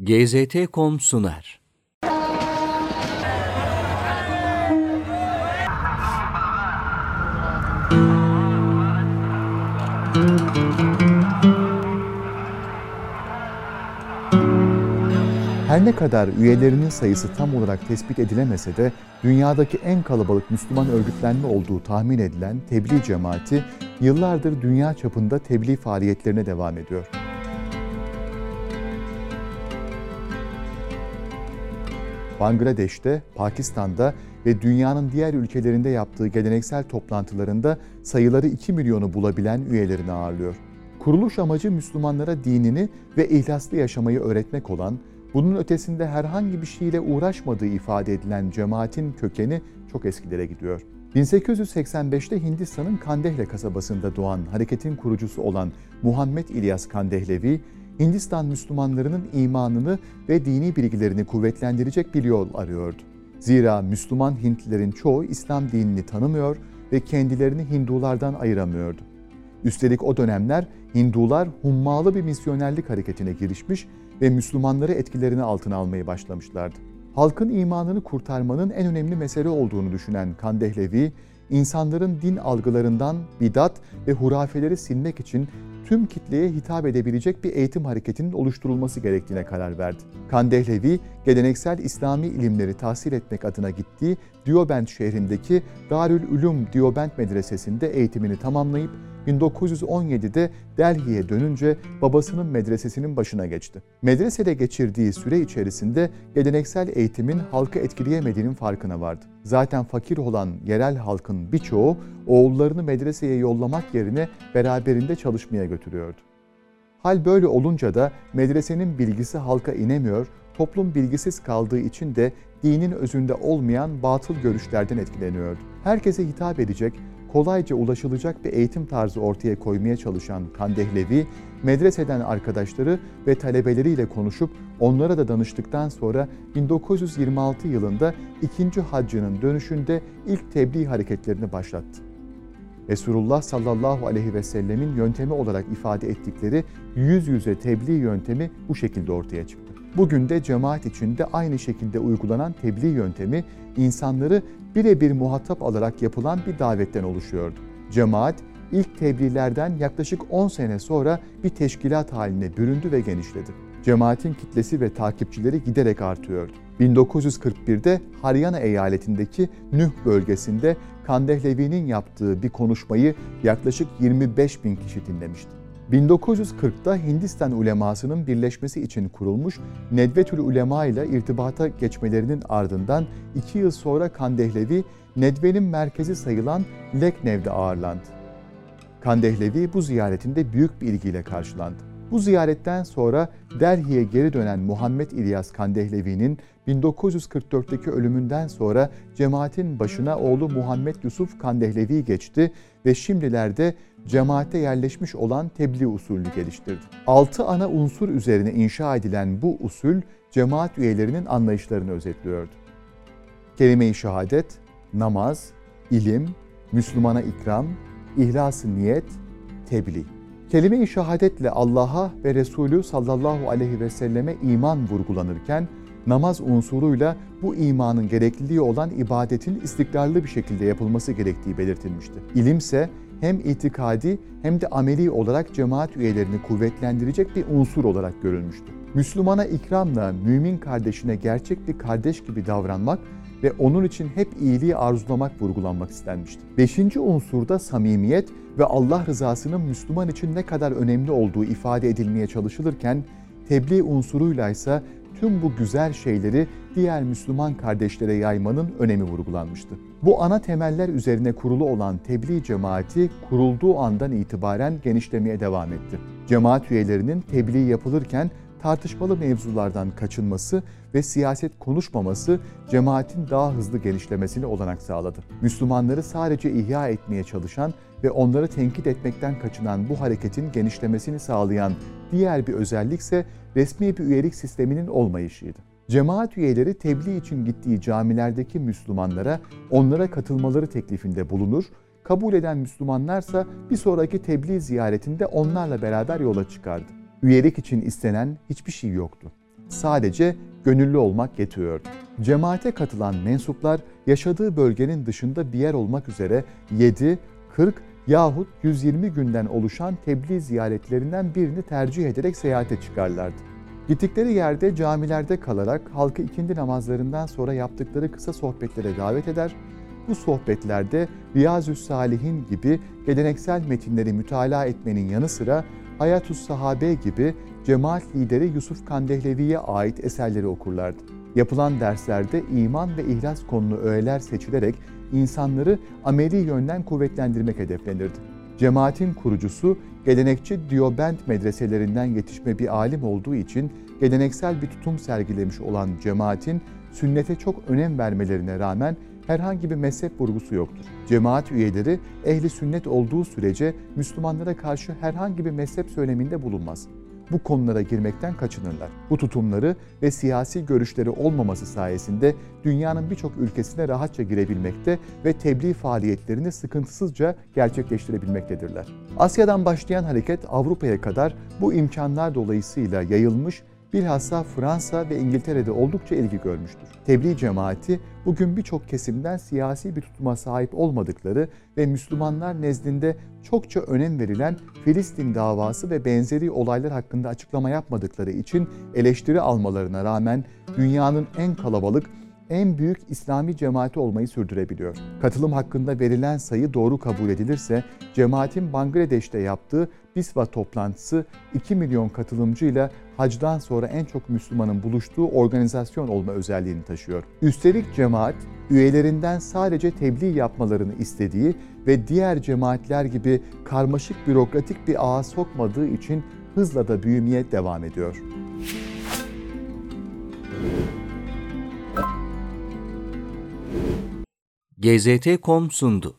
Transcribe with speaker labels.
Speaker 1: GZT.com sunar.
Speaker 2: Her ne kadar üyelerinin sayısı tam olarak tespit edilemese de dünyadaki en kalabalık Müslüman örgütlenme olduğu tahmin edilen tebliğ cemaati yıllardır dünya çapında tebliğ faaliyetlerine devam ediyor. Bangladeş'te, Pakistan'da ve dünyanın diğer ülkelerinde yaptığı geleneksel toplantılarında sayıları 2 milyonu bulabilen üyelerini ağırlıyor. Kuruluş amacı Müslümanlara dinini ve ihlaslı yaşamayı öğretmek olan, bunun ötesinde herhangi bir şeyle uğraşmadığı ifade edilen cemaatin kökeni çok eskilere gidiyor. 1885'te Hindistan'ın Kandehle kasabasında doğan hareketin kurucusu olan Muhammed İlyas Kandehlevi, Hindistan Müslümanlarının imanını ve dini bilgilerini kuvvetlendirecek bir yol arıyordu. Zira Müslüman Hintlilerin çoğu İslam dinini tanımıyor ve kendilerini Hindulardan ayıramıyordu. Üstelik o dönemler Hindular hummalı bir misyonerlik hareketine girişmiş ve Müslümanları etkilerini altına almayı başlamışlardı. Halkın imanını kurtarmanın en önemli mesele olduğunu düşünen Kandehlevi, insanların din algılarından bidat ve hurafeleri silmek için tüm kitleye hitap edebilecek bir eğitim hareketinin oluşturulması gerektiğine karar verdi. Kandehlevi, geleneksel İslami ilimleri tahsil etmek adına gittiği Diobent şehrindeki Darül Ulum Diobent Medresesi'nde eğitimini tamamlayıp 1917'de Delhi'ye dönünce babasının medresesinin başına geçti. Medresede geçirdiği süre içerisinde geleneksel eğitimin halkı etkileyemediğinin farkına vardı. Zaten fakir olan yerel halkın birçoğu oğullarını medreseye yollamak yerine beraberinde çalışmaya götürüyordu. Hal böyle olunca da medresenin bilgisi halka inemiyor, toplum bilgisiz kaldığı için de dinin özünde olmayan batıl görüşlerden etkileniyordu. Herkese hitap edecek, kolayca ulaşılacak bir eğitim tarzı ortaya koymaya çalışan Kandehlevi, medreseden arkadaşları ve talebeleriyle konuşup onlara da danıştıktan sonra 1926 yılında ikinci haccının dönüşünde ilk tebliğ hareketlerini başlattı. Resulullah sallallahu aleyhi ve sellemin yöntemi olarak ifade ettikleri yüz yüze tebliğ yöntemi bu şekilde ortaya çıktı. Bugün de cemaat içinde aynı şekilde uygulanan tebliğ yöntemi insanları birebir muhatap alarak yapılan bir davetten oluşuyordu. Cemaat ilk tebliğlerden yaklaşık 10 sene sonra bir teşkilat haline büründü ve genişledi. Cemaatin kitlesi ve takipçileri giderek artıyordu. 1941'de Haryana eyaletindeki Nüh bölgesinde Kandehlevi'nin yaptığı bir konuşmayı yaklaşık 25 bin kişi dinlemişti. 1940'da Hindistan ulemasının birleşmesi için kurulmuş Nedvetül Ulema ile irtibata geçmelerinin ardından iki yıl sonra Kandehlevi, Nedve'nin merkezi sayılan Leknev'de ağırlandı. Kandehlevi bu ziyaretinde büyük bir ilgiyle karşılandı. Bu ziyaretten sonra Delhi'ye geri dönen Muhammed İlyas Kandehlevi'nin 1944'teki ölümünden sonra cemaatin başına oğlu Muhammed Yusuf Kandehlevi geçti ve şimdilerde cemaate yerleşmiş olan tebliğ usulünü geliştirdi. Altı ana unsur üzerine inşa edilen bu usul cemaat üyelerinin anlayışlarını özetliyordu. Kelime-i şehadet, namaz, ilim, Müslümana ikram, ihlas-ı niyet, tebliğ. Kelime-i şehadetle Allah'a ve Resulü sallallahu aleyhi ve selleme iman vurgulanırken, namaz unsuruyla bu imanın gerekliliği olan ibadetin istikrarlı bir şekilde yapılması gerektiği belirtilmişti. İlimse hem itikadi hem de ameli olarak cemaat üyelerini kuvvetlendirecek bir unsur olarak görülmüştü. Müslümana ikramla mümin kardeşine gerçek bir kardeş gibi davranmak ve onun için hep iyiliği arzulamak vurgulanmak istenmişti. Beşinci unsurda samimiyet ve Allah rızasının Müslüman için ne kadar önemli olduğu ifade edilmeye çalışılırken, tebliğ unsuruyla ise tüm bu güzel şeyleri diğer Müslüman kardeşlere yaymanın önemi vurgulanmıştı. Bu ana temeller üzerine kurulu olan tebliğ cemaati kurulduğu andan itibaren genişlemeye devam etti. Cemaat üyelerinin tebliğ yapılırken tartışmalı mevzulardan kaçınması ve siyaset konuşmaması cemaatin daha hızlı genişlemesini olanak sağladı. Müslümanları sadece ihya etmeye çalışan ve onları tenkit etmekten kaçınan bu hareketin genişlemesini sağlayan diğer bir özellik ise resmi bir üyelik sisteminin olmayışıydı. Cemaat üyeleri tebliğ için gittiği camilerdeki Müslümanlara onlara katılmaları teklifinde bulunur, kabul eden Müslümanlarsa bir sonraki tebliğ ziyaretinde onlarla beraber yola çıkardı. Üyelik için istenen hiçbir şey yoktu. Sadece gönüllü olmak yetiyordu. Cemaate katılan mensuplar yaşadığı bölgenin dışında bir yer olmak üzere 7, 40 yahut 120 günden oluşan tebliğ ziyaretlerinden birini tercih ederek seyahate çıkarlardı. Gittikleri yerde camilerde kalarak halkı ikindi namazlarından sonra yaptıkları kısa sohbetlere davet eder, bu sohbetlerde Riyazü's Salihin gibi geleneksel metinleri mütalaa etmenin yanı sıra Hayatus Sahabe gibi cemaat lideri Yusuf Kandehlevi'ye ait eserleri okurlardı. Yapılan derslerde iman ve ihlas konulu öğeler seçilerek insanları ameli yönden kuvvetlendirmek hedeflenirdi. Cemaatin kurucusu gelenekçi Diobend medreselerinden yetişme bir alim olduğu için geleneksel bir tutum sergilemiş olan cemaatin sünnete çok önem vermelerine rağmen herhangi bir mezhep vurgusu yoktur. Cemaat üyeleri ehli sünnet olduğu sürece Müslümanlara karşı herhangi bir mezhep söyleminde bulunmaz bu konulara girmekten kaçınırlar. Bu tutumları ve siyasi görüşleri olmaması sayesinde dünyanın birçok ülkesine rahatça girebilmekte ve tebliğ faaliyetlerini sıkıntısızca gerçekleştirebilmektedirler. Asya'dan başlayan hareket Avrupa'ya kadar bu imkanlar dolayısıyla yayılmış bilhassa Fransa ve İngiltere'de oldukça ilgi görmüştür. Tebliğ cemaati bugün birçok kesimden siyasi bir tutuma sahip olmadıkları ve Müslümanlar nezdinde çokça önem verilen Filistin davası ve benzeri olaylar hakkında açıklama yapmadıkları için eleştiri almalarına rağmen dünyanın en kalabalık en büyük İslami cemaati olmayı sürdürebiliyor. Katılım hakkında verilen sayı doğru kabul edilirse cemaatin Bangladeş'te yaptığı BISVA toplantısı 2 milyon katılımcıyla hacdan sonra en çok Müslümanın buluştuğu organizasyon olma özelliğini taşıyor. Üstelik cemaat üyelerinden sadece tebliğ yapmalarını istediği ve diğer cemaatler gibi karmaşık bürokratik bir ağa sokmadığı için hızla da büyümeye devam ediyor.
Speaker 1: GZT.com sundu.